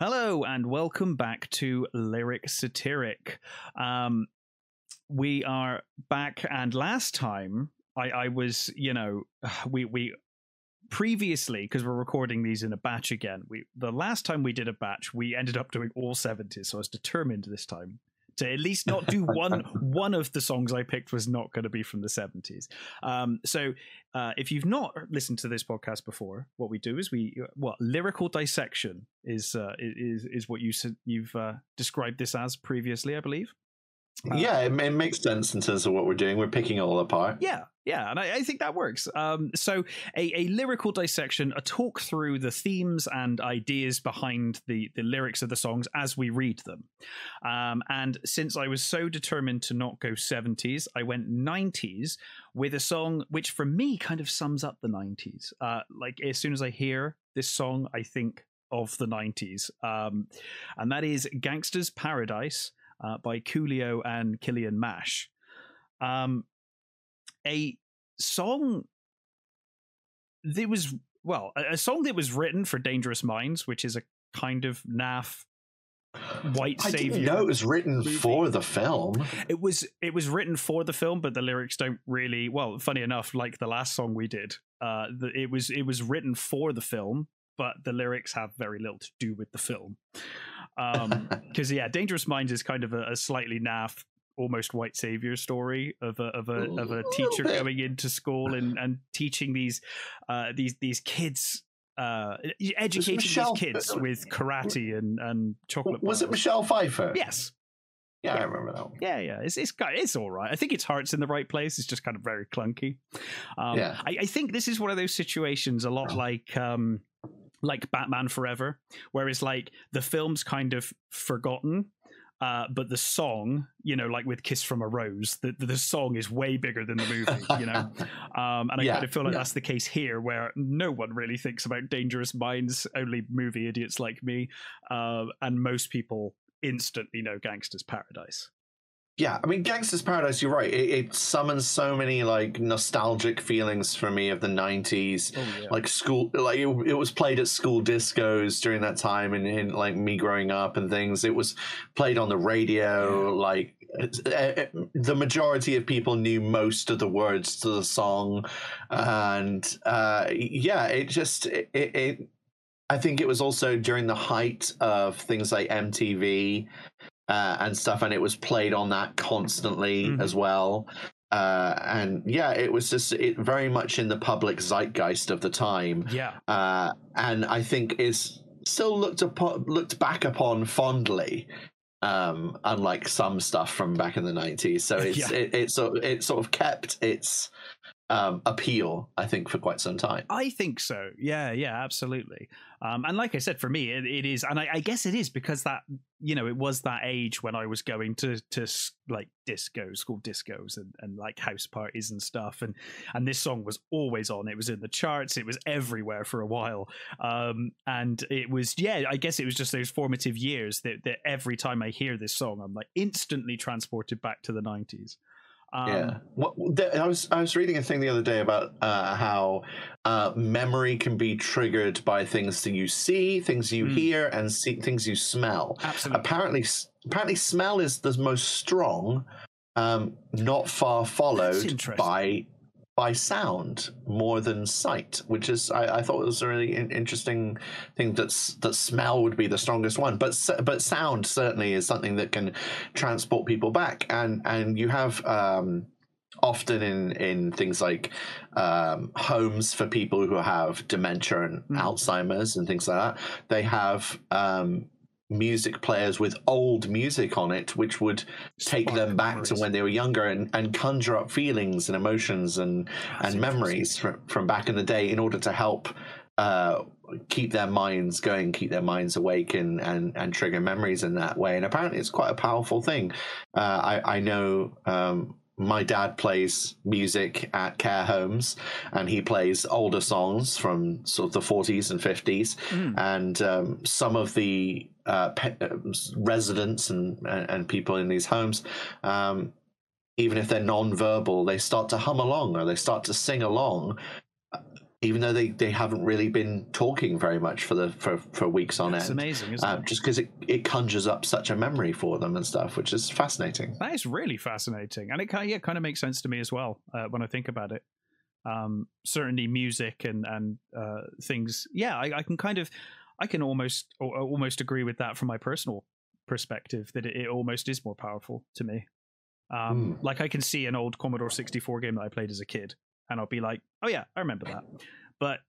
Hello and welcome back to Lyric Satiric. Um, we are back, and last time I, I was, you know, we we previously because we're recording these in a batch again. We the last time we did a batch, we ended up doing all seventies. So I was determined this time to at least not do one one of the songs I picked was not going to be from the 70s. Um, so uh, if you've not listened to this podcast before, what we do is we what lyrical dissection is uh, is is what you you've uh, described this as previously, I believe. Uh, yeah, it, it, makes sense in terms of what we're doing. We're picking it all apart. Yeah, yeah, and I, I think that works. Um, so, a, a, lyrical dissection, a talk through the themes and ideas behind the, the lyrics of the songs as we read them. Um, and since I was so determined to not go 70s, I went 90s with a song which, for me, kind of sums up the 90s. Uh, like, as soon as I hear this song, I think of the 90s. Um, and that is "Gangsta's Paradise uh, by Coolio and Kylian Mash. Um, a song that was well, a, a song that was written for Dangerous Minds, which is a kind of naff white savior. I didn't know it was written movie. for the film. It was it was written for the film, but the lyrics don't really. Well, funny enough, like the last song we did, uh, the, it was it was written for the film, but the lyrics have very little to do with the film. Um, because yeah, Dangerous Minds is kind of a, a slightly naff almost white savior story of a of a of a teacher going into school and and teaching these uh these these kids uh educating Michelle, these kids with karate and and chocolate was it Michelle Pfeiffer? Yes. Yeah, yeah, I remember that one. Yeah, yeah, it's it's it's all right. I think its heart's in the right place. It's just kind of very clunky. Um, yeah, I, I think this is one of those situations, a lot like um, like Batman Forever, whereas like the film's kind of forgotten. Uh, but the song, you know, like with "Kiss from a Rose," the the song is way bigger than the movie, you know. Um, and I yeah, kind of feel like yeah. that's the case here, where no one really thinks about "Dangerous Minds," only movie idiots like me, uh, and most people instantly know Gangsta's Paradise." Yeah, I mean, Gangsta's Paradise. You're right. It, it, summons so many like nostalgic feelings for me of the '90s, oh, yeah. like school. Like it, it, was played at school discos during that time, and in like me growing up and things. It was played on the radio. Yeah. Like the majority of people knew most of the words to the song, and uh, yeah, it just it, it I think it was also during the height of things like MTV uh, and stuff, and it was played on that constantly mm-hmm. as well. Uh, and yeah, it was just it very much in the public zeitgeist of the time. Yeah, uh, and I think is still looked upon, looked back upon fondly. Um, unlike some stuff from back in the nineties, so it's yeah. it, it sort it sort of kept its um, appeal, I think, for quite some time. I think so. Yeah, yeah, absolutely. Um, and like I said, for me, it, it is, and I, I, guess it is because that you know it was that age when I was going to to like discos, school discos, and, and like house parties and stuff, and and this song was always on. It was in the charts. It was everywhere for a while, um, and it was yeah. I guess it was just those formative years that that every time I hear this song, I'm like instantly transported back to the nineties. Um, yeah, well, I was I was reading a thing the other day about uh, how uh, memory can be triggered by things that you see, things you mm. hear, and see, things you smell. Absolutely. Apparently, apparently, smell is the most strong, um, not far followed by by sound more than sight, which is I, I thought was a really interesting thing. That that smell would be the strongest one, but but sound certainly is something that can transport people back, and and you have. Um, often in in things like um, homes for people who have dementia and mm. Alzheimer's and things like that, they have um, music players with old music on it, which would take them back memories. to when they were younger and, and conjure up feelings and emotions and That's and memories from, from back in the day in order to help uh, keep their minds going, keep their minds awake, and and and trigger memories in that way. And apparently, it's quite a powerful thing. Uh, I I know. Um, my dad plays music at care homes and he plays older songs from sort of the 40s and 50s mm. and um, some of the uh, pe- uh, residents and and people in these homes um, even if they're non-verbal they start to hum along or they start to sing along even though they, they haven't really been talking very much for the for, for weeks on That's end. It's amazing, isn't uh, it? Just because it, it conjures up such a memory for them and stuff, which is fascinating. That is really fascinating, and it kind of, yeah, kind of makes sense to me as well uh, when I think about it. Um, certainly, music and and uh, things. Yeah, I, I, can kind of, I can almost almost agree with that from my personal perspective that it, it almost is more powerful to me. Um, mm. Like I can see an old Commodore 64 game that I played as a kid, and I'll be like, "Oh yeah, I remember that." But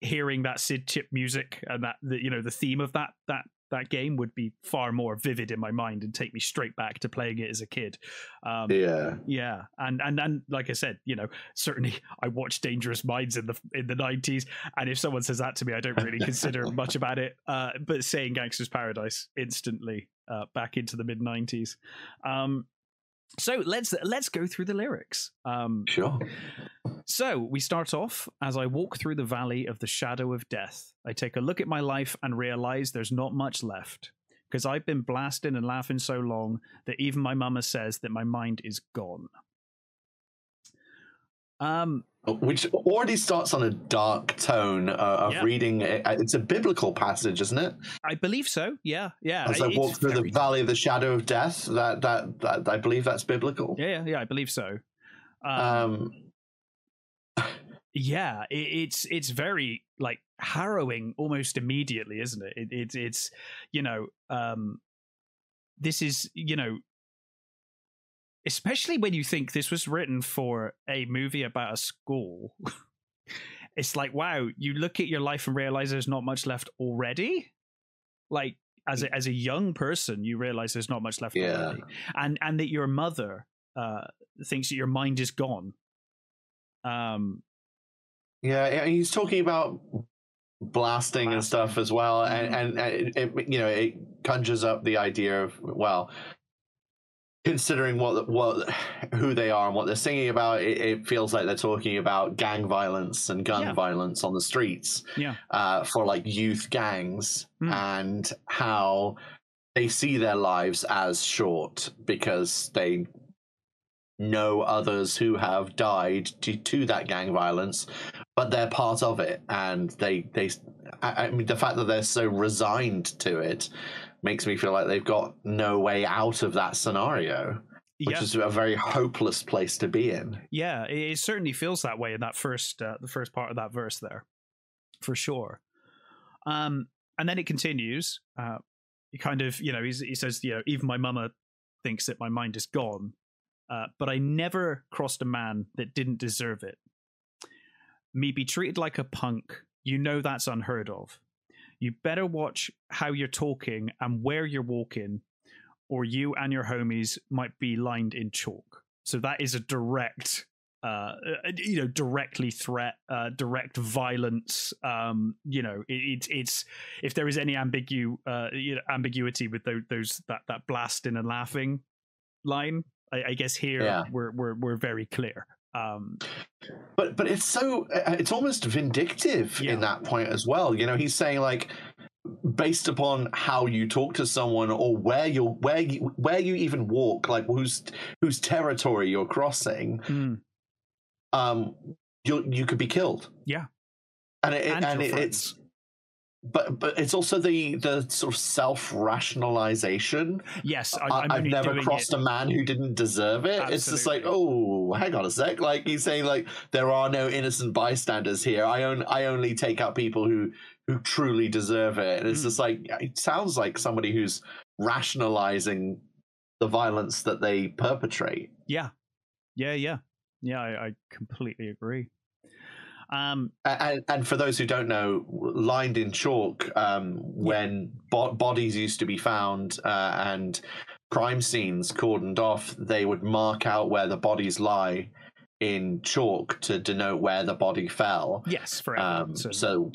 hearing that Sid chip music and that the, you know the theme of that that that game would be far more vivid in my mind and take me straight back to playing it as a kid. Um, yeah, yeah, and and and like I said, you know, certainly I watched Dangerous Minds in the in the nineties, and if someone says that to me, I don't really consider much about it. Uh, but saying Gangsta's Paradise instantly uh, back into the mid nineties. Um, so let's let's go through the lyrics. Um, sure. So we start off as I walk through the valley of the shadow of death. I take a look at my life and realize there's not much left because I've been blasting and laughing so long that even my mama says that my mind is gone. Um, which already starts on a dark tone uh, of reading. Uh, it's a biblical passage, isn't it? I believe so. Yeah, yeah. As I walk through the valley of the shadow of death, that, that that I believe that's biblical. Yeah, yeah, yeah I believe so. Um, um yeah, it, it's it's very like harrowing almost immediately, isn't it? it, it it's you know, um, this is you know especially when you think this was written for a movie about a school. it's like, wow, you look at your life and realize there's not much left already. Like as a, as a young person, you realize there's not much left yeah. already, and and that your mother uh, thinks that your mind is gone. Um, yeah, he's talking about blasting, blasting. and stuff as well, and mm-hmm. and, and it, you know it conjures up the idea of well, considering what what who they are and what they're singing about, it, it feels like they're talking about gang violence and gun yeah. violence on the streets. Yeah. Uh, for like youth gangs mm. and how they see their lives as short because they know others who have died to, to that gang violence, but they're part of it, and they they. I, I mean, the fact that they're so resigned to it makes me feel like they've got no way out of that scenario which yeah. is a very hopeless place to be in. Yeah, it, certainly feels that way in that first uh, the first part of that verse there, for sure. Um, and then it continues. Uh, he kind of, you know, he says, you know, even my mama thinks that my mind is gone, uh, but I never crossed a man that didn't deserve it. Me be treated like a punk, you know that's unheard of you better watch how you're talking and where you're walking, or you and your homies might be lined in chalk. So that is a direct uh, uh you know, directly threat, uh, direct violence. Um, you know, it, it's if there is any ambigu, uh, you know, ambiguity with those, those that that blasting and laughing line, I, I guess here yeah. we're we're we're very clear. Um, but but it's so uh, it's almost vindictive yeah. in that point as well. You know, he's saying like based upon how you talk to someone or where you're where you where you even walk, like whose whose territory you're crossing, mm. um, you you could be killed. Yeah, and it, and, and it, it's but but it's also the the sort of self rationalization. Yes, I, have never crossed it. a man who didn't deserve it. Absolutely. It's just like, oh, hang on a sec. Like he's saying, like there are no innocent bystanders here. I only I only take out people who who truly deserve it. And it's mm. just like it sounds like somebody who's rationalizing the violence that they perpetrate. Yeah, yeah, yeah, yeah. I, I completely agree. Um, and, and, for those who don't know, lined in chalk, um, when bo- bodies used to be found uh, and crime scenes cordoned off, they would mark out where the bodies lie in chalk to denote where the body fell. Yes, for um, so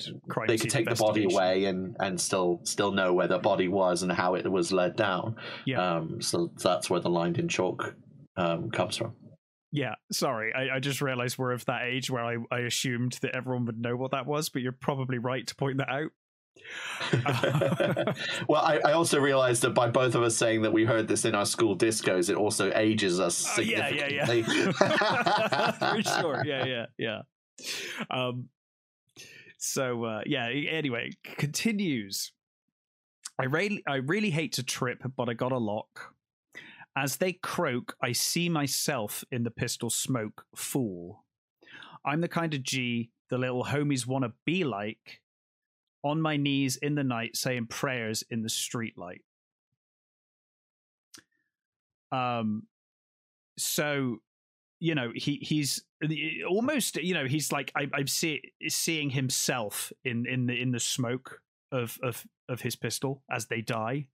they could take the body away and and still still know where the body was and how it was led down. Yeah. Um, so that's where the lined in chalk um, comes from. Yeah, sorry. I, I just realized we're of that age where I, I assumed that everyone would know what that was, but you're probably right to point that out. well, I, I, also realized that by both of us saying that we heard this in our school discos, it also ages us significantly. Uh, yeah, yeah, yeah. For sure. Yeah, yeah, yeah. Um, so uh, yeah. Anyway, continues. I really, I really hate to trip, but I got a lock. As they croak, I see myself in the pistol smoke. Fool. I'm the kind of G the little homies want to be like. On my knees in the night, saying prayers in the streetlight. Um, so you know he he's almost you know he's like I, I'm see, seeing himself in in the in the smoke of of of his pistol as they die.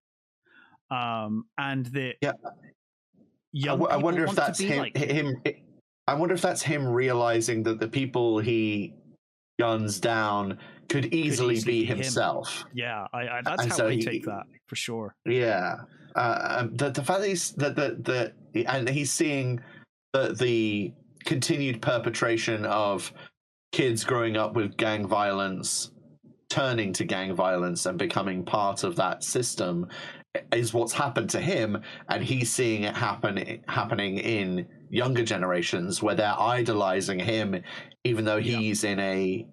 Um, and the yeah, young I, w- I wonder if that's him. Like him. him. I wonder if that's him realizing that the people he guns down could easily, could easily be, be, himself. Him. Yeah, I, I, that's and how so I he, take that for sure. Yeah, uh, um, the the fact that he's that the, the and he's seeing the the continued perpetration of kids growing up with gang violence turning to gang violence and becoming part of that system is what's happened to him and he's seeing it happen happening in younger generations where they're idolizing him even though he's yeah. in a,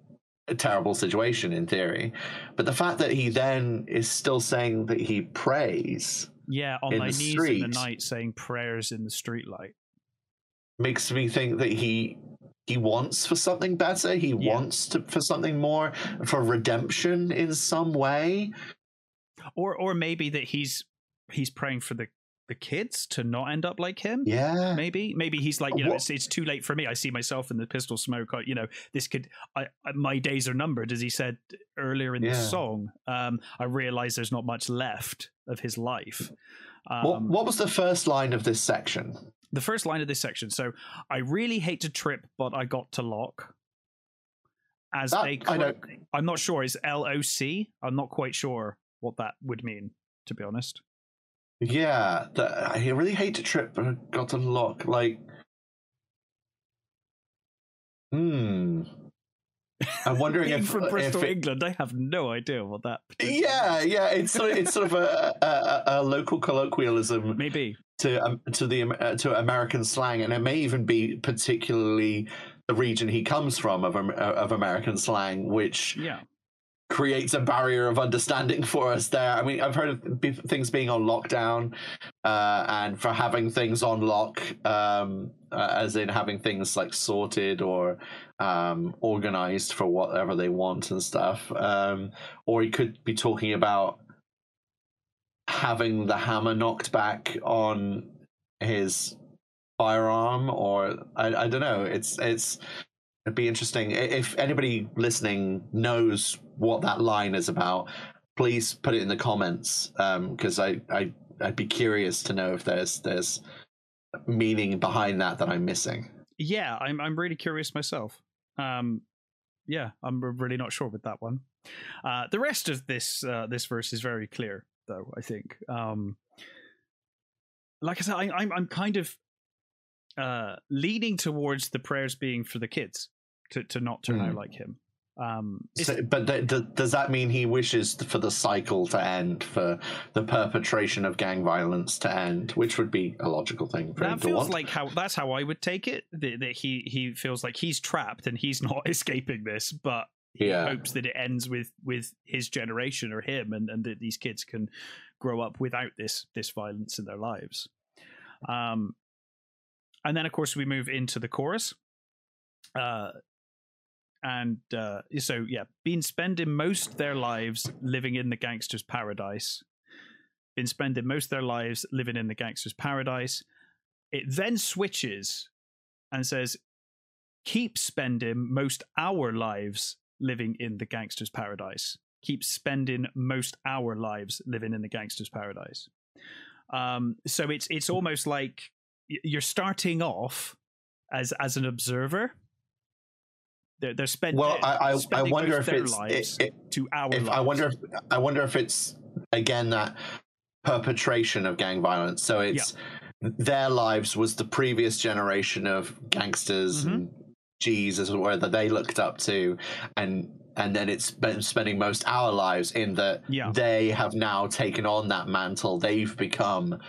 a, terrible situation in theory but the fact that he then is still saying that he prays yeah on my knees street, in the night saying prayers in the streetlight makes me think that he he wants for something better. He yeah. wants to for something more for redemption in some way. Or or maybe that he's he's praying for the the kids to not end up like him. Yeah, maybe maybe he's like you know it's, it's too late for me. I see myself in the pistol smoke. You know this could I, I my days are numbered, as he said earlier in yeah. the song. Um, I realize there's not much left of his life. Um, what, what was the first line of this section? the first line of this section. So I really hate to trip, but I got to lock. As that, a I I'm not sure. Is L O C? I'm not quite sure what that would mean, to be honest. Yeah, the, I really hate to trip, but I got to lock. Like, hmm. I'm wondering if from Bristol, if it, England, I have no idea what that. Yeah, yeah, it's sort of, it's sort of a, a, a local colloquialism, maybe to um, to the uh, to American slang, and it may even be particularly the region he comes from of of American slang, which yeah creates a barrier of understanding for us there. I mean, I've heard of things being on lockdown, uh, and for having things on lock, um, uh, as in having things like sorted or um, organized for whatever they want and stuff. Um, or he could be talking about having the hammer knocked back on his firearm, or I, I don't know. It's it's It'd be interesting if anybody listening knows what that line is about. Please put it in the comments because um, I, I I'd be curious to know if there's there's meaning behind that that I'm missing. Yeah, I'm I'm really curious myself. Um, yeah, I'm really not sure with that one. Uh, the rest of this uh, this verse is very clear, though. I think. Um, like I said, I, I'm I'm kind of uh, leading towards the prayers being for the kids to, to not turn mm. out like him. Um, so, but th- th- does that mean he wishes for the cycle to end, for the perpetration of gang violence to end, which would be a logical thing for that him to feels like how that's how I would take it. That, that he he feels like he's trapped and he's not escaping this, but he yeah. hopes that it ends with with his generation or him, and and that these kids can grow up without this this violence in their lives. Um, and then of course we move into the chorus. Uh, and uh, so yeah, been spending most their lives living in the gangster's paradise. Been spending most their lives living in the gangster's paradise. It then switches and says, "Keep spending most our lives living in the gangster's paradise. Keep spending most our lives living in the gangster's paradise." Um, so it's it's almost like you're starting off as as an observer. They're they're spend, well. I I, I wonder if it's it, it, to our. If, I wonder if I wonder if it's again that perpetration of gang violence. So it's yeah. their lives was the previous generation of gangsters mm-hmm. and G's as well that they looked up to, and and then it's been spending most our lives in that yeah. they have now taken on that mantle. They've become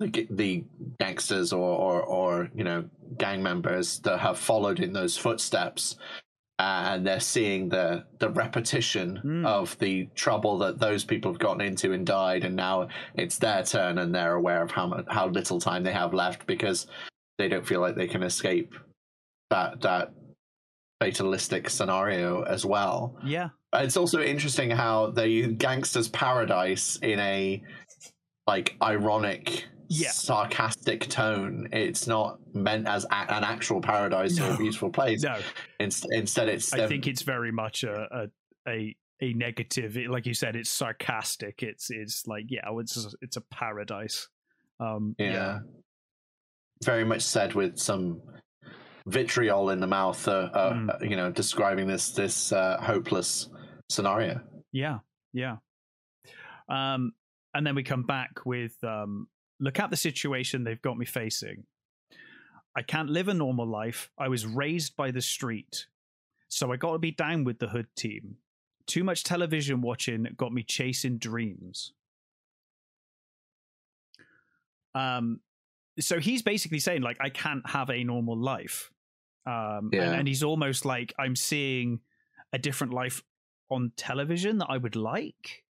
the, the gangsters or, or, or you know gang members that have followed in those footsteps and they're seeing the the repetition mm. of the trouble that those people have gotten into and died, and now it's their turn, and they're aware of how how little time they have left because they don't feel like they can escape that that fatalistic scenario as well. Yeah, it's also interesting how they use gangsters paradise in a like ironic yeah. sarcastic tone. It's not meant as a- an actual paradise no. or a beautiful place. No. In- instead, it's. I think it's very much a, a, a a negative. Like you said, it's sarcastic. It's it's like yeah, it's it's a paradise. Um, yeah. yeah. Very much said with some vitriol in the mouth. Uh, uh, mm. You know, describing this this uh, hopeless scenario. Yeah. Yeah. Um, and then we come back with um, Look at the situation they've got me facing. I can't live a normal life. I was raised by the street. So I got to be down with the hood team. Too much television watching got me chasing dreams. Um, so he's basically saying like I can't have a normal life. Um, yeah. and, and he's almost like I'm seeing a different life on television that I would like,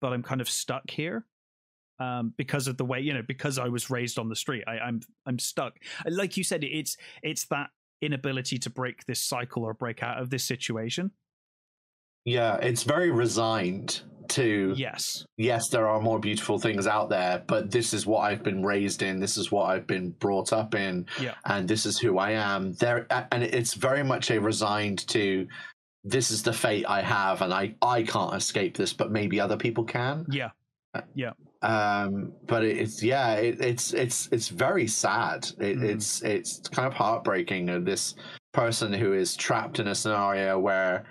but I'm kind of stuck here um, because of the way you know because I was raised on the street. I, I'm I'm stuck. Like you said, it's it's that inability to break this cycle or break out of this situation. Yeah, it's very resigned to yes yes there are more beautiful things out there but this is what i've been raised in this is what i've been brought up in yeah. and this is who i am there and it's very much a resigned to this is the fate i have and i i can't escape this but maybe other people can yeah uh, yeah um but it's yeah it, it's it's it's very sad. It, mm. it's it's kind of heartbreaking this person who is trapped in a scenario where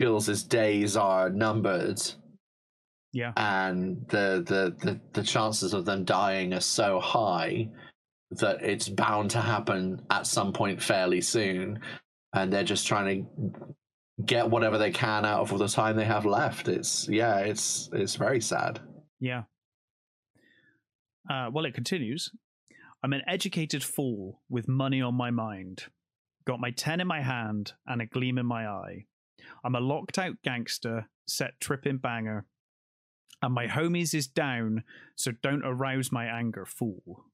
feels his days are numbered. Yeah. And the, the the the chances of them dying are so high that it's bound to happen at some point fairly soon. And they're just trying to get whatever they can out of the time they have left. It's yeah it's it's very sad. Yeah uh, well, it continues. I'm an educated fool with money on my mind. Got my 10 in my hand and a gleam in my eye. I'm a locked out gangster, set tripping banger. And my homies is down, so don't arouse my anger, fool.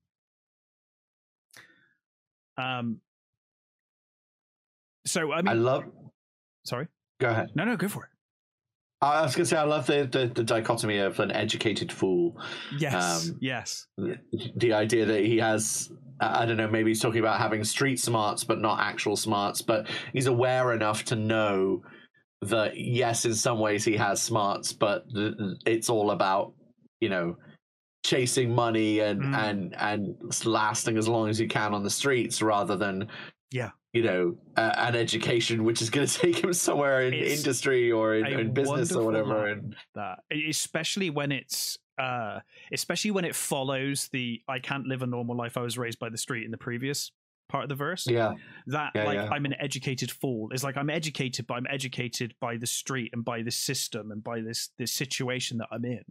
Um. So I mean, I love. Sorry. Go ahead. No, no, go for it. I was going to say I love the, the, the dichotomy of an educated fool. Yes, um, yes. The, the, idea that he has, I don't know, maybe he's talking about having street smarts but not actual smarts, but he's aware enough to know that yes, in some ways he has smarts, but it's all about you know chasing money and mm. and and lasting as long as you can on the streets rather than yeah you know, uh, an education which is going to take him somewhere in it's industry or in, in business or whatever. And that, especially when it's, uh, especially when it follows the "I can't live a normal life. I was raised by the street" in the previous part of the verse. Yeah, that yeah, like yeah. I'm an educated fool. It's like I'm educated, but I'm educated by the street and by the system and by this this situation that I'm in.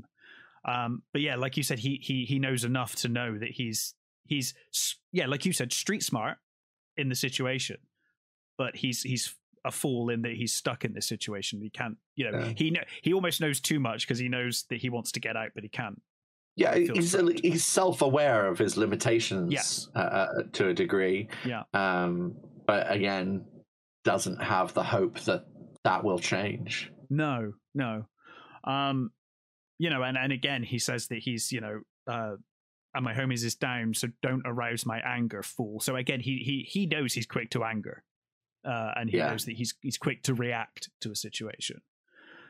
Um, but yeah, like you said, he he he knows enough to know that he's he's yeah, like you said, street smart in the situation, but he's he's a fool in that he's stuck in this situation. He can't, you know, yeah. he know, he almost knows too much because he knows that he wants to get out, but he can't. Yeah, he's he's self aware of his limitations. Yes. Uh, uh, to a degree. Yeah. Um, but again, doesn't have the hope that that will change. No, no. Um, you know, and and again, he says that he's you know uh, and my homies is down, so don't arouse my anger, fool. So again, he he he knows he's quick to anger, uh, and he yeah. knows that he's he's quick to react to a situation.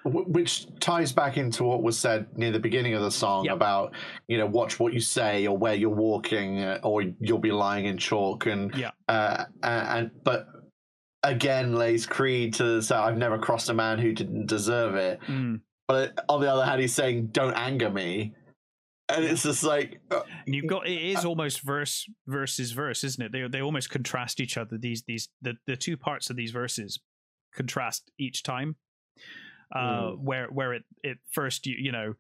Which ties back into what was said near the beginning of the song yep. about you know watch what you say or where you're walking uh, or you'll be lying in chalk and yeah uh, and but again lays creed to say I've never crossed a man who didn't deserve it. Mm. But on the other hand, he's saying, "Don't anger me." And it's just like uh, and you've got it is almost verse versus verse isn't it they they almost contrast each other these these the the two parts of these verses contrast each time uh mm. where where it it first you you know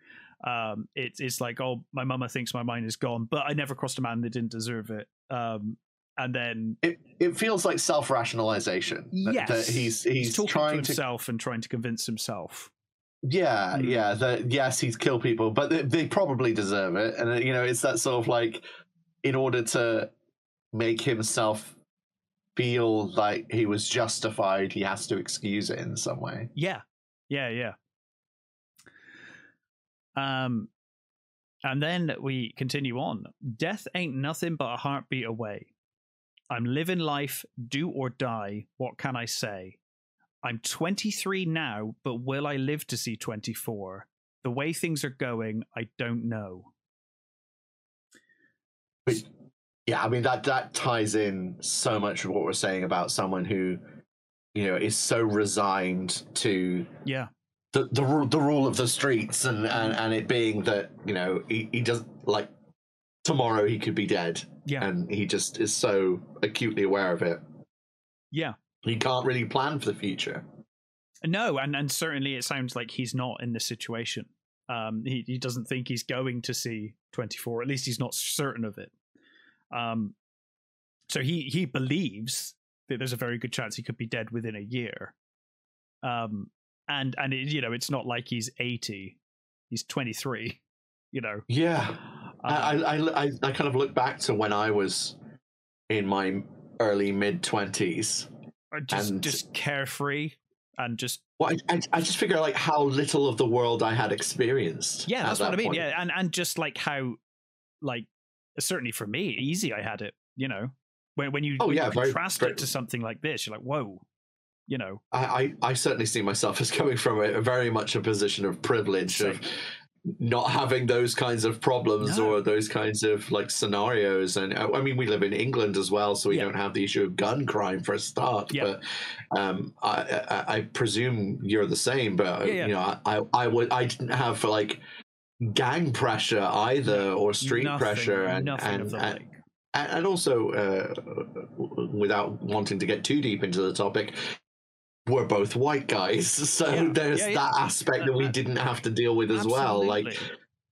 um it, it's like oh my mama thinks my mind is gone but i never crossed a man that didn't deserve it um and then it, it feels like self rationalization. Yes, that, he's he's, he's talking trying to himself and trying to convince himself. Yeah, mm. yeah. That yes, he's killed people, but they, they probably deserve it, and you know, it's that sort of like, in order to make himself feel like he was justified, he has to excuse it in some way. Yeah, yeah, yeah. Um, and then we continue on. Death ain't nothing but a heartbeat away. I'm living life, do or die. What can I say? I'm 23 now, but will I live to see 24? The way things are going, I don't know. But, yeah, I mean that that ties in so much of what we're saying about someone who, you know, is so resigned to yeah the the, the rule of the streets and, and and it being that you know he, he doesn't like tomorrow he could be dead yeah and he just is so acutely aware of it yeah he can't really plan for the future. No, and and certainly it sounds like he's not in this situation. Um, he he doesn't think he's going to see twenty four. At least he's not certain of it. Um, so he he believes that there's a very good chance he could be dead within a year. Um, and and it, you know it's not like he's eighty; he's twenty three. You know. Yeah, um, I, I I I kind of look back to when I was in my early mid twenties just and, just carefree and just well, I, I, just figure like how little of the world I had experienced. Yeah, that's what I mean. Point. Yeah, and and just like how, like certainly for me, easy I had it. You know, when when you, oh, yeah, you contrast very, it to something like this, you're like, whoa. You know, I, I, I certainly see myself as coming from a, a very much a position of privilege Same. of not having those kinds of problems no. or those kinds of like scenarios and uh, i mean we live in england as well so we yeah. don't have the issue of gun crime for a start yeah. but um, I, I, I presume you're the same but yeah, you know I, I would i didn't have like gang pressure either or street nothing, pressure and and, and, and also uh, without wanting to get too deep into the topic we're both white guys. So yeah. there's yeah, yeah. that aspect that we didn't have to deal with as Absolutely. well. Like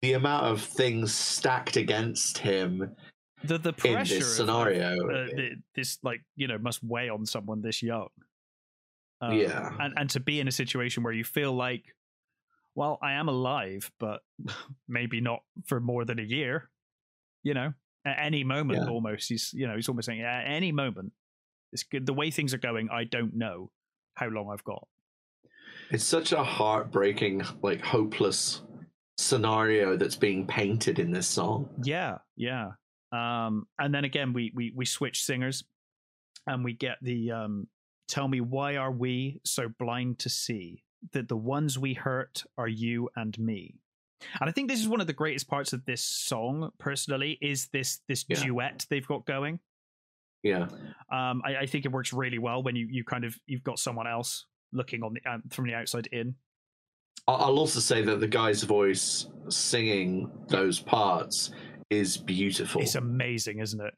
the amount of things stacked against him the the pressure in this scenario of, uh, this like you know must weigh on someone this young um, yeah and and to be in a situation where you feel like well i am alive but maybe not for more than a year you know at any moment almost he's you know he's almost saying at any moment it's good the way things are going i don't know how long I've got. It's such a heartbreaking, like hopeless scenario that's being painted in this song. Yeah, yeah. Um, and then again, we we we switch singers, and we get the um, "Tell me why are we so blind to see that the ones we hurt are you and me." And I think this is one of the greatest parts of this song, personally, is this this yeah. duet they've got going. Yeah. Um, I, I, think it works really well when you, you kind of you've got someone else looking on the uh, from the outside in. I'll also say that the guy's voice singing those parts is beautiful. It's amazing, isn't it?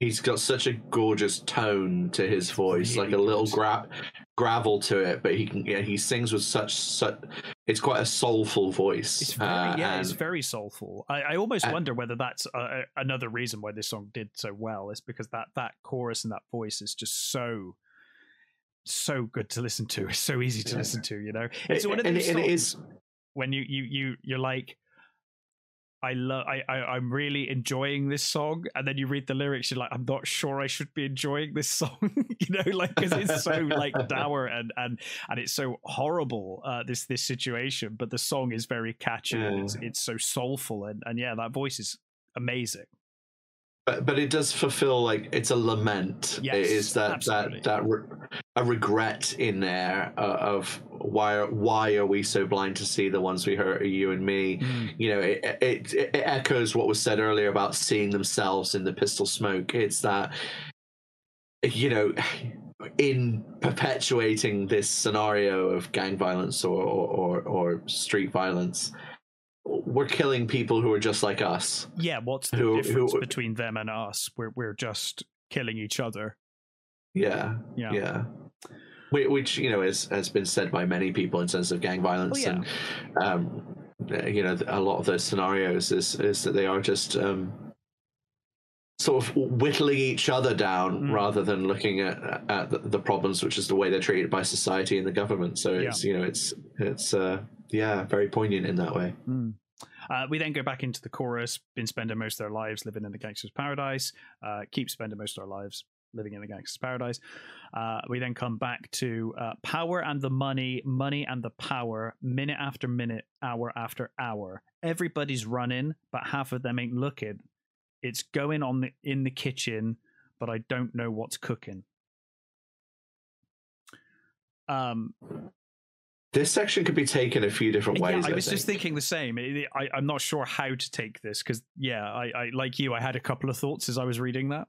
He's got such a gorgeous tone to his voice, like a little gra- gravel to it, but he can yeah, he sings with such such it's quite a soulful voice. It's very uh, yeah, and, it's very soulful. I, I almost uh, wonder whether that's uh, another reason why this song did so well is because that that chorus and that voice is just so so good to listen to. It's so easy to yeah. listen to. You know, it's it, one of those songs it is when you you you you're like I love I, I am really enjoying this song. And then you read the lyrics you're like I'm not sure I should be enjoying this song you know like because it's so like dour and and and it's so horrible uh this this situation. But the song is very catchy and it's, it's so soulful and and yeah that voice is amazing but but it does fulfill like it's a lament. Yes, it is that absolutely. that that re- a regret in there uh, of why are, why are we so blind to see the ones we hurt are you and me? Mm. You know, it, it it echoes what was said earlier about seeing themselves in the pistol smoke. It's that you know in perpetuating this scenario of gang violence or, or, or street violence, we're killing people who are just like us. Yeah, what's the who, difference who, between them and us? We're we're just killing each other. Yeah, yeah, yeah. Which you know has has been said by many people in terms of gang violence, oh, yeah. and um, you know a lot of those scenarios is is that they are just um, sort of whittling each other down mm. rather than looking at at the, the, problems, which is the way they're treated by society and the government. So it's yeah. you know it's it's uh, yeah very poignant in that way. Mm. Uh, we then go back into the chorus. Been spending most of their lives living in the gangster's paradise. Uh, keep spending most of our lives living in the gangster's paradise. Uh, we then come back to uh, power and the money, money and the power, minute after minute, hour after hour. Everybody's running, but half of them ain't looking. It's going on the, in the kitchen, but I don't know what's cooking. Um, this section could be taken a few different ways. Yeah, I was I just thinking the same. I, am not sure how to take this because, yeah, I, I like you. I had a couple of thoughts as I was reading that.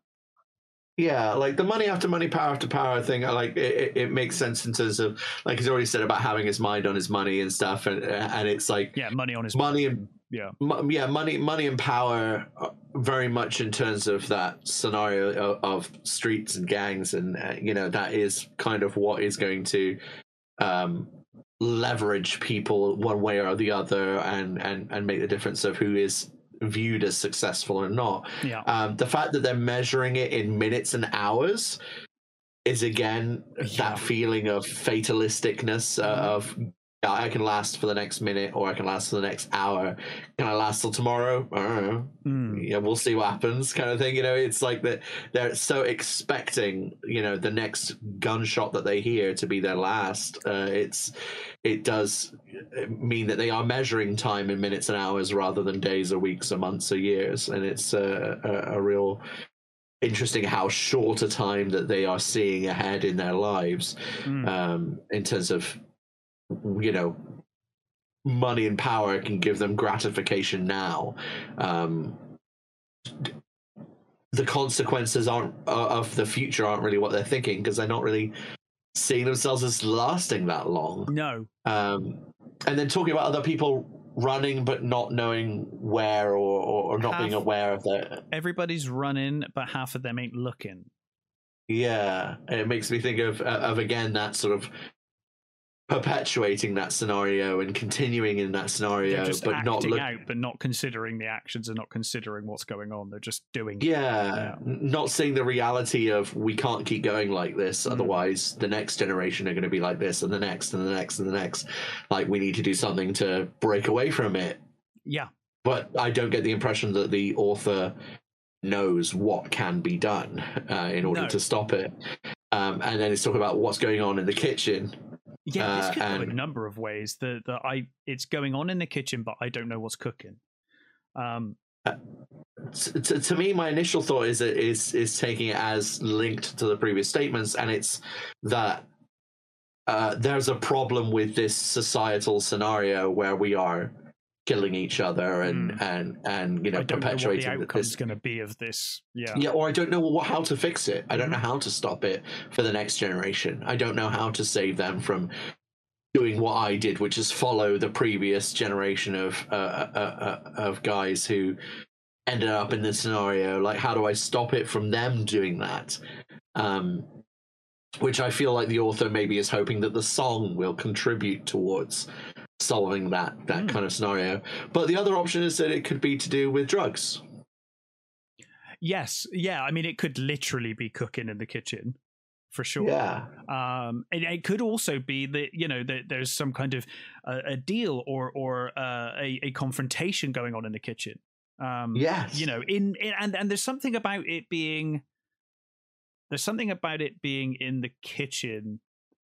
Yeah, like the money after money, power after power thing. I like it, it, makes sense in terms of like he's already said about having his mind on his money and stuff, and and it's like yeah, money on his money and yeah, m- yeah, money, money and power, uh, very much in terms of that scenario of, of streets and gangs, and uh, you know that is kind of what is going to um, leverage people one way or the other, and and and make the difference of who is viewed as successful or not. Yeah. Um, the fact that they're measuring it in minutes and hours is again yeah. that feeling of fatalisticness uh, mm-hmm. of I can last for the next minute or I can last for the next hour. Can I last till tomorrow? I don't know. Mm. Yeah, we'll see what happens, kind of thing. You know, it's like that they're so expecting, you know, the next gunshot that they hear to be their last. Uh, it's it does mean that they are measuring time in minutes and hours rather than days or weeks or months or years, and it's a, a, a real interesting how short a time that they are seeing ahead in their lives mm. um, in terms of you know money and power can give them gratification now. Um, the consequences aren't uh, of the future aren't really what they're thinking because they're not really seeing themselves as lasting that long. No. Um, and then talking about other people running but not knowing where or, or, or not half, being aware of that everybody's running but half of them ain't looking. Yeah it makes me think of of again that sort of perpetuating that scenario and continuing in that scenario, but not look- out, but not considering the actions and not considering what's going on. They're just doing. Yeah, yeah. not seeing the reality of we can't keep going like this. Mm. Otherwise, the next generation are going to be like this, and the next, and the next, and the next. Like we need to do something to break away from it. Yeah, but I don't get the impression that the author knows what can be done uh, in order no. to stop it. Um, and then it's talking about what's going on in the kitchen yeah, this uh, could and, go a number of ways. The the I it's going on in the kitchen, but I don't know what's cooking. Um, uh, to, to, me, my initial thought is is is taking it as linked to the previous statements, and it's that uh, there's a problem with this societal scenario where we are killing each other and mm. and and you know perpetuating know what the outcome's going to be of this yeah. Yeah or i don't know what, how to fix it. I don't mm-hmm. know how to stop it for the next generation. I don't know how to save them from doing what i did which is follow the previous generation of uh, uh, uh, uh, of guys who ended up in this scenario. Like how do i stop it from them doing that? Um which i feel like the author maybe is hoping that the song will contribute towards solving that that mm. kind of scenario. But the other option is that it could be to do with drugs. Yes, yeah. I mean, it could literally be cooking in the kitchen for sure. Yeah. Um, and it could also be that you know that there's some kind of uh, a deal or or uh, a, a confrontation going on in the kitchen. Um, yes. You know, in, in and and there's something about it being there's something about it being in the kitchen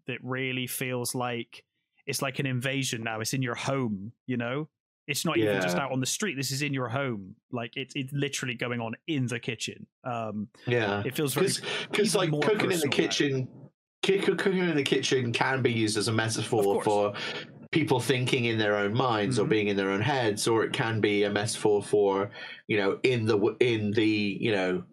that really feels like it's like an invasion now. It's in your home, you know? It's not yeah. even just out on the street. This is in your home. Like it's it's literally going on in the kitchen. Um, yeah, it feels very because like cooking in the kitchen, cooking in the kitchen can be used as a metaphor for people thinking in their own minds mm-hmm. or being in their own heads, or it can be a metaphor for you know in the in the you know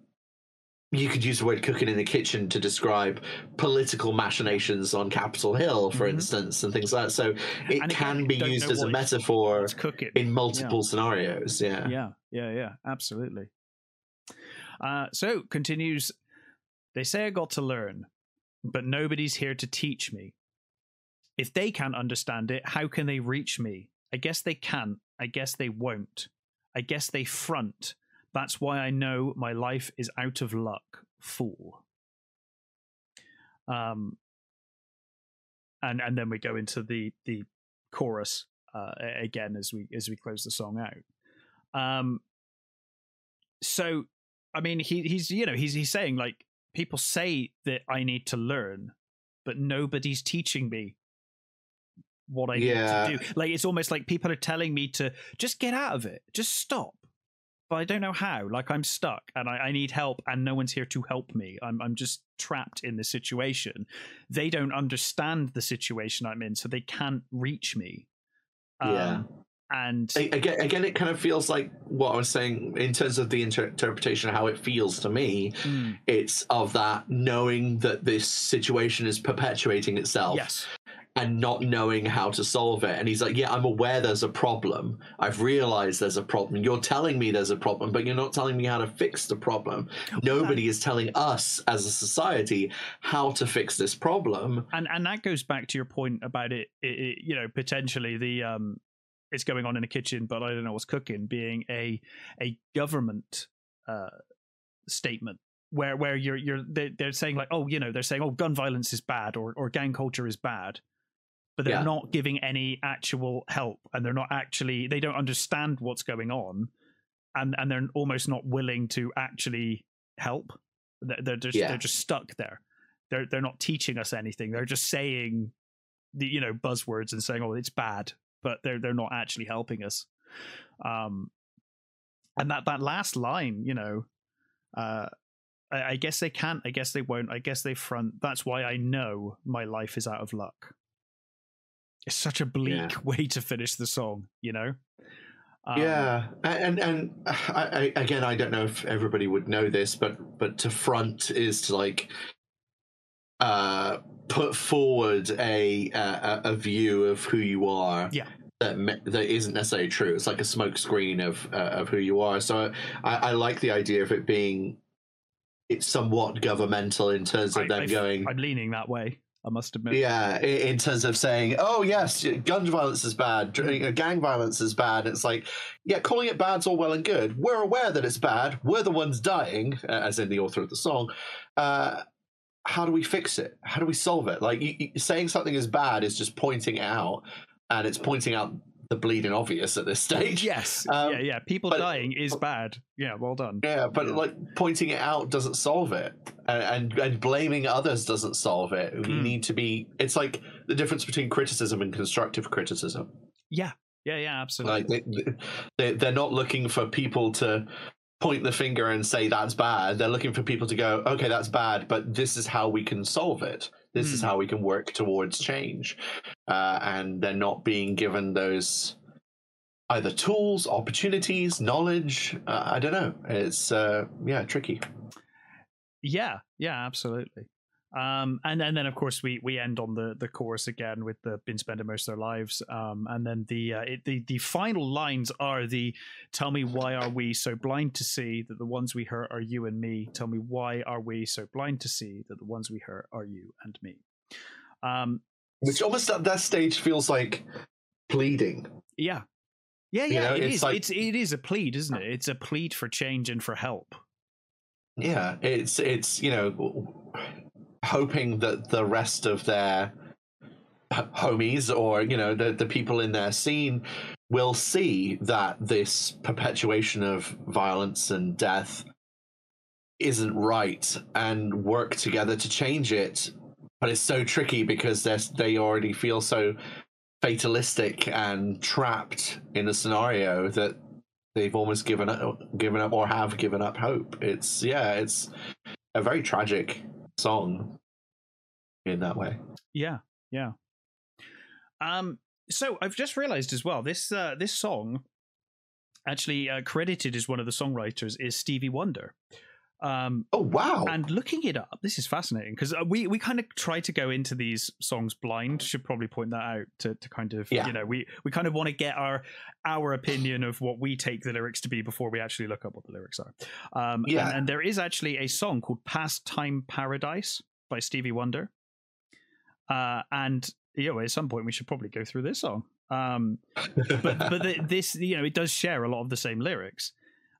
you could use the word cooking in the kitchen to describe political machinations on Capitol Hill, for mm-hmm. instance, and things like that. So it can be used as a metaphor in multiple yeah. scenarios. Yeah. Yeah. Yeah. Yeah. Absolutely. Uh, so continues, they say I got to learn, but nobody's here to teach me. If they can't understand it, how can they reach me? I guess they can't. I guess they won't. I guess they front That's why I know my life is out of luck, fool. Um, and and then we go into the the chorus uh, again as we as we close the song out. Um, so I mean, he he's you know he's he's saying like people say that I need to learn, but nobody's teaching me what I yeah. need to do. Like it's almost like people are telling me to just get out of it, just stop. But I don't know how. Like I'm stuck and I, I need help, and no one's here to help me. I'm I'm just trapped in this situation. They don't understand the situation I'm in, so they can't reach me. Yeah. Um, and again, again, it kind of feels like what I was saying in terms of the inter- interpretation of how it feels to me. Mm. It's of that knowing that this situation is perpetuating itself. Yes and not knowing how to solve it. And he's like, Yeah, I'm aware there's a problem. I've realized there's a problem. You're telling me there's a problem, but you're not telling me how to fix the problem. Nobody is telling us as a society how to fix this problem. And and that goes back to your point about it, it, it you know, potentially the um it's going on in the kitchen, but I don't know what's cooking, being a a government uh, statement where where you're you're they're, they're, saying like oh you know they're saying oh gun violence is bad or or gang culture is bad, but they're yeah. not giving any actual help and they're not actually they don't understand what's going on, and and they're almost not willing to actually help. They're, they're just yeah. they're just stuck there. They're they're not teaching us anything. They're just saying the you know buzzwords and saying oh it's bad but they're they're not actually helping us. Um, and that that last line, you know, uh, I, I guess they can't. I guess they won't. I guess they front. That's why I know my life is out of luck. It's such a bleak yeah. way to finish the song, you know. Um, yeah, and and I, I, again, I don't know if everybody would know this, but but to front is to like uh, put forward a, a, a view of who you are. Yeah. That, that isn't necessarily true. It's like a smokescreen of uh, of who you are. So I, I, like the idea of it being it's somewhat governmental in terms of I, them I, going. I'm leaning that way. I must admit. Yeah, in terms of saying, "Oh yes, gun violence is bad, gang violence is bad." It's like, yeah, calling it bad's all well and good. We're aware that it's bad. We're the ones dying, as in the author of the song. Uh, how do we fix it? How do we solve it? Like saying something is bad is just pointing out, and it's pointing out the bleeding obvious at this stage. Yes, um, yeah, yeah. People but, dying is bad. Yeah, well done. Yeah, but yeah. like pointing it out doesn't solve it, and and, and blaming others doesn't solve it. We mm. need to be. It's like the difference between criticism and constructive criticism. Yeah, yeah, yeah, absolutely. Like they, they, they're not looking for people to point the finger and say that's bad. They're looking for people to go, okay, that's bad, but this is how we can solve it. This mm. is hmm. how we can work towards change. Uh, and they're not being given those either tools, opportunities, knowledge. Uh, I don't know. It's uh, yeah, tricky. Yeah, yeah, absolutely. Um, and, and then of course we we end on the the chorus again with the been spending most of their lives. Um, and then the uh, it, the the final lines are the tell me why are we so blind to see that the ones we hurt are you and me. Tell me why are we so blind to see that the ones we hurt are you and me. Um, which almost at that stage feels like pleading. Yeah, yeah, yeah. You know, it it's is. Like, it's it is a plead, isn't it? It's a plead for change and for help. Yeah, it's it's you know hoping that the rest of their homies or you know the the people in their scene will see that this perpetuation of violence and death isn't right and work together to change it. But it's so tricky because they they already feel so fatalistic and trapped in a scenario that they've almost given up given up or have given up hope. It's yeah it's a very tragic song in that way. Yeah, yeah. Um, so I've just realized as well this uh, this song actually uh, credited as one of the songwriters is Stevie Wonder. Um, oh wow! And looking it up, this is fascinating because uh, we we kind of try to go into these songs blind. Should probably point that out to, to kind of yeah. you know we we kind of want to get our our opinion of what we take the lyrics to be before we actually look up what the lyrics are. Um, yeah, and, and there is actually a song called "Pastime Paradise" by Stevie Wonder. Uh, and you know, at some point we should probably go through this song. Um, but but the, this, you know, it does share a lot of the same lyrics.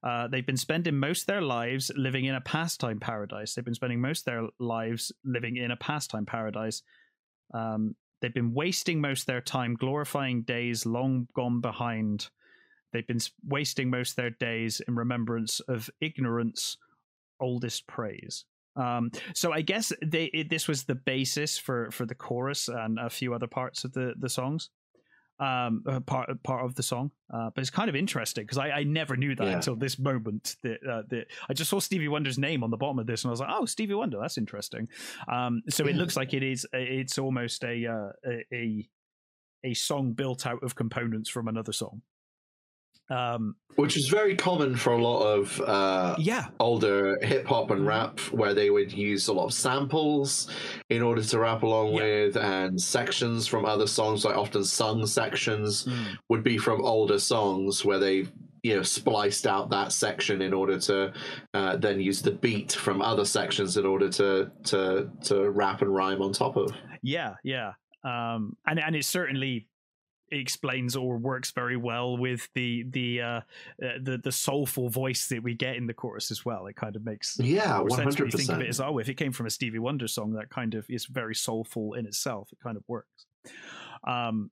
Uh, they've been spending most of their lives living in a pastime paradise. They've been spending most of their lives living in a pastime paradise. Um, they've been wasting most of their time glorifying days long gone behind. They've been wasting most of their days in remembrance of ignorance, oldest praise. Um, so I guess they, it, this was the basis for for the chorus and a few other parts of the the songs um, uh, part part of the song. Uh, but it's kind of interesting because I, I, never knew that yeah. until this moment. That, uh, that I just saw Stevie Wonder's name on the bottom of this, and I was like, "Oh, Stevie Wonder, that's interesting." Um, so it looks like it is. It's almost a, uh, a a song built out of components from another song. Um, Which is very common for a lot of uh, yeah older hip hop and rap, where they would use a lot of samples in order to rap along yeah. with, and sections from other songs, like often sung sections, mm. would be from older songs where they you know spliced out that section in order to uh, then use the beat from other sections in order to to to rap and rhyme on top of. Yeah, yeah. Um, and and it certainly explains or works very well with the the uh, uh, the the soulful voice that we get in the chorus as well. It kind of makes yeah, one hundred percent. Think of it as oh, if it came from a Stevie Wonder song, that kind of is very soulful in itself. It kind of works. Um,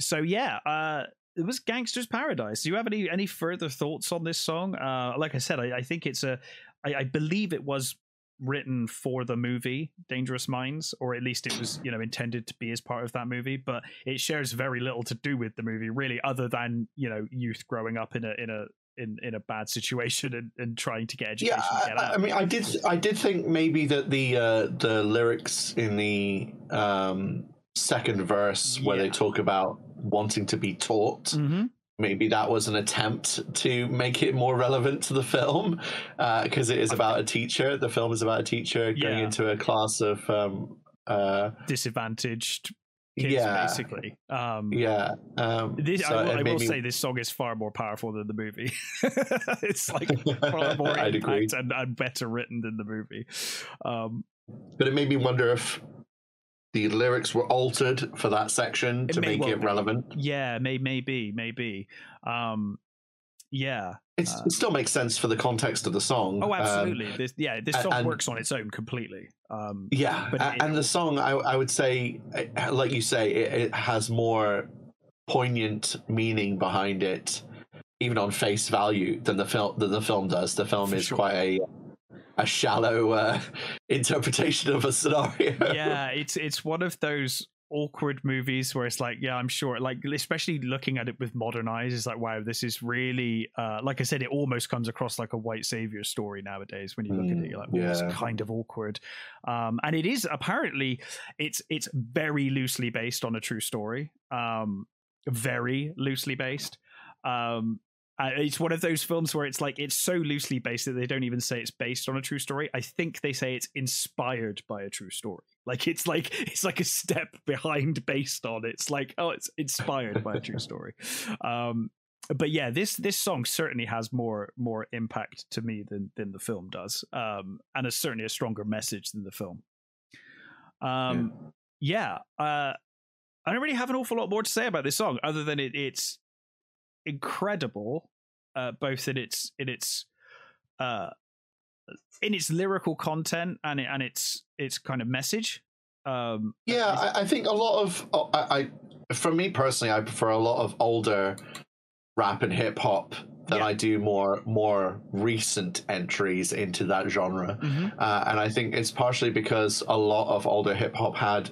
so yeah, uh, it was Gangsta's Paradise. Do you have any any further thoughts on this song? Uh, like I said, I, I think it's a. I, I believe it was written for the movie Dangerous Minds, or at least it was, you know, intended to be as part of that movie. But it shares very little to do with the movie, really, other than you know, youth growing up in a in a in, in a bad situation and, and trying to get education. Yeah, I, I, mean, I did I did think maybe that the uh, the lyrics in the um, second verse where yeah. they talk about wanting to be taught mm-hmm maybe that was an attempt to make it more relevant to the film because uh, it is about a teacher. The film is about a teacher going yeah. into a class of um, uh, disadvantaged kids, yeah, basically. Um, yeah. Um, this, so I will, I will me... say this song is far more powerful than the movie. it's like far more impact and, and, better written than the movie. Um, but it made me wonder if the lyrics were altered for that section to make well it be. relevant. Yeah, may, maybe, maybe. Um, yeah, uh, it still makes sense for the context of the song. Oh, absolutely. Um, this, yeah, this song and, works on its own completely. Um, yeah, but and, it, and the song, I, I, would say, like you say, it, it has more poignant meaning behind it, even on face value, than the film than the film does. The film is sure. quite a a shallow uh, interpretation of a scenario. yeah, it's it's one of those awkward movies where it's like, yeah, I'm sure, like especially looking at it with modern eyes, it's like, wow, this is really, uh, like I said, it almost comes across like a white savior story nowadays. When you look mm, at it, you're like, well, yeah. it's kind of awkward, um, and it is apparently it's it's very loosely based on a true story, um, very loosely based. Um, uh, it's one of those films where it's like it's so loosely based that they don't even say it's based on a true story. I think they say it's inspired by a true story. Like it's like it's like a step behind based on. It's like oh, it's inspired by a true story. Um, but yeah, this this song certainly has more more impact to me than than the film does, um, and is certainly a stronger message than the film. Um, yeah, yeah uh, I don't really have an awful lot more to say about this song, other than it, it's incredible, uh, both in its in its uh, in its lyrical content and it, and its its kind of message. Um, yeah, I, I, think a lot of oh, I, I, for me personally, I prefer a lot of older rap and hip hop than yeah. I do more more recent entries into that genre, mm-hmm. uh, and I think it's partially because a lot of older hip hop had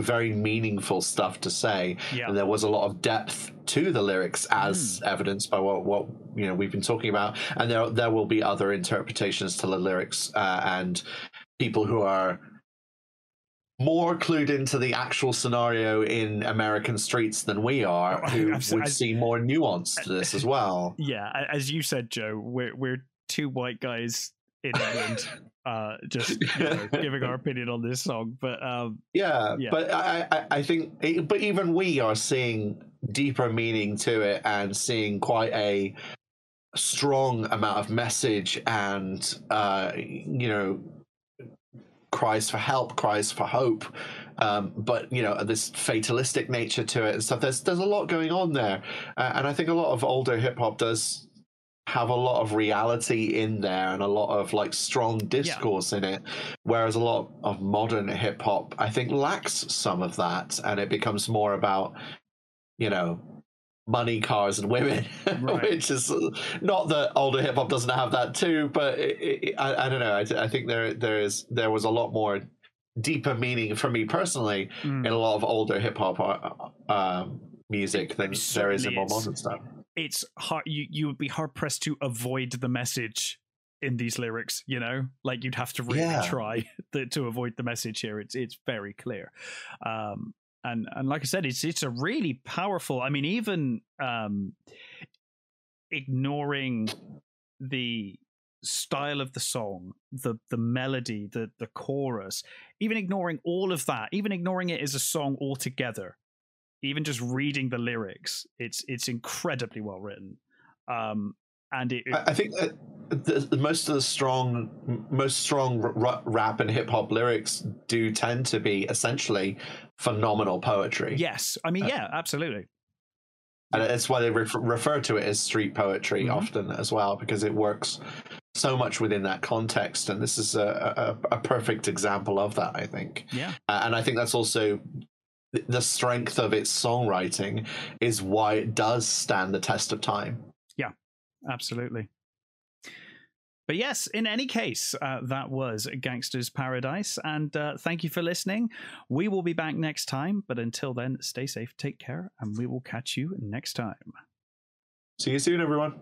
very meaningful stuff to say yeah. and there was a lot of depth to the lyrics as mm. evidenced by what, what you know we've been talking about and there there will be other interpretations to the lyrics uh, and people who are more clued into the actual scenario in American streets than we are, who would see more nuance to this as well. Yeah, as you said, Joe, we're we're two white guys in England, uh, just you know, giving our opinion on this song. But um, yeah, yeah, but I, I, I think, but even we are seeing deeper meaning to it and seeing quite a strong amount of message and uh, you know cries for help, cries for hope. Um, but you know this fatalistic nature to it and stuff. There's there's a lot going on there, uh, and I think a lot of older hip hop does have a lot of reality in there and a lot of like strong discourse yeah. in it whereas a lot of modern hip hop i think lacks some of that and it becomes more about you know money cars and women right. which is not that older hip hop doesn't have that too but it, it, I, I, don't know I, I, think there there is there was a lot more deeper meaning for me personally mm. in a lot of older hip hop uh, um, music than there is in more modern stuff it's hard you you would be hard pressed to avoid the message in these lyrics you know? Like you'd have to really yeah. try the, to avoid the message here. It's it's very clear. Um and and like i said it's it's a really powerful i mean even um ignoring the style of the song the the melody the the chorus even ignoring all of that even ignoring it as a song altogether even just reading the lyrics, it's it's incredibly well written. Um, and it, it I think the, the, most of the strong, most strong r- rap and hip hop lyrics do tend to be essentially phenomenal poetry. Yes, I mean, uh, yeah, absolutely. And that's why they re- refer to it as street poetry mm-hmm. often as well, because it works so much within that context. And this is a, a, a perfect example of that, I think. Yeah. Uh, and I think that's also the strength of its songwriting is why it does stand the test of time. Yeah, absolutely. But yes, in any case, uh, that was Gangsta's Paradise. And uh, thank you for listening. We will be back next time. But until then, stay safe, take care, and we will catch you next time. See you soon, everyone.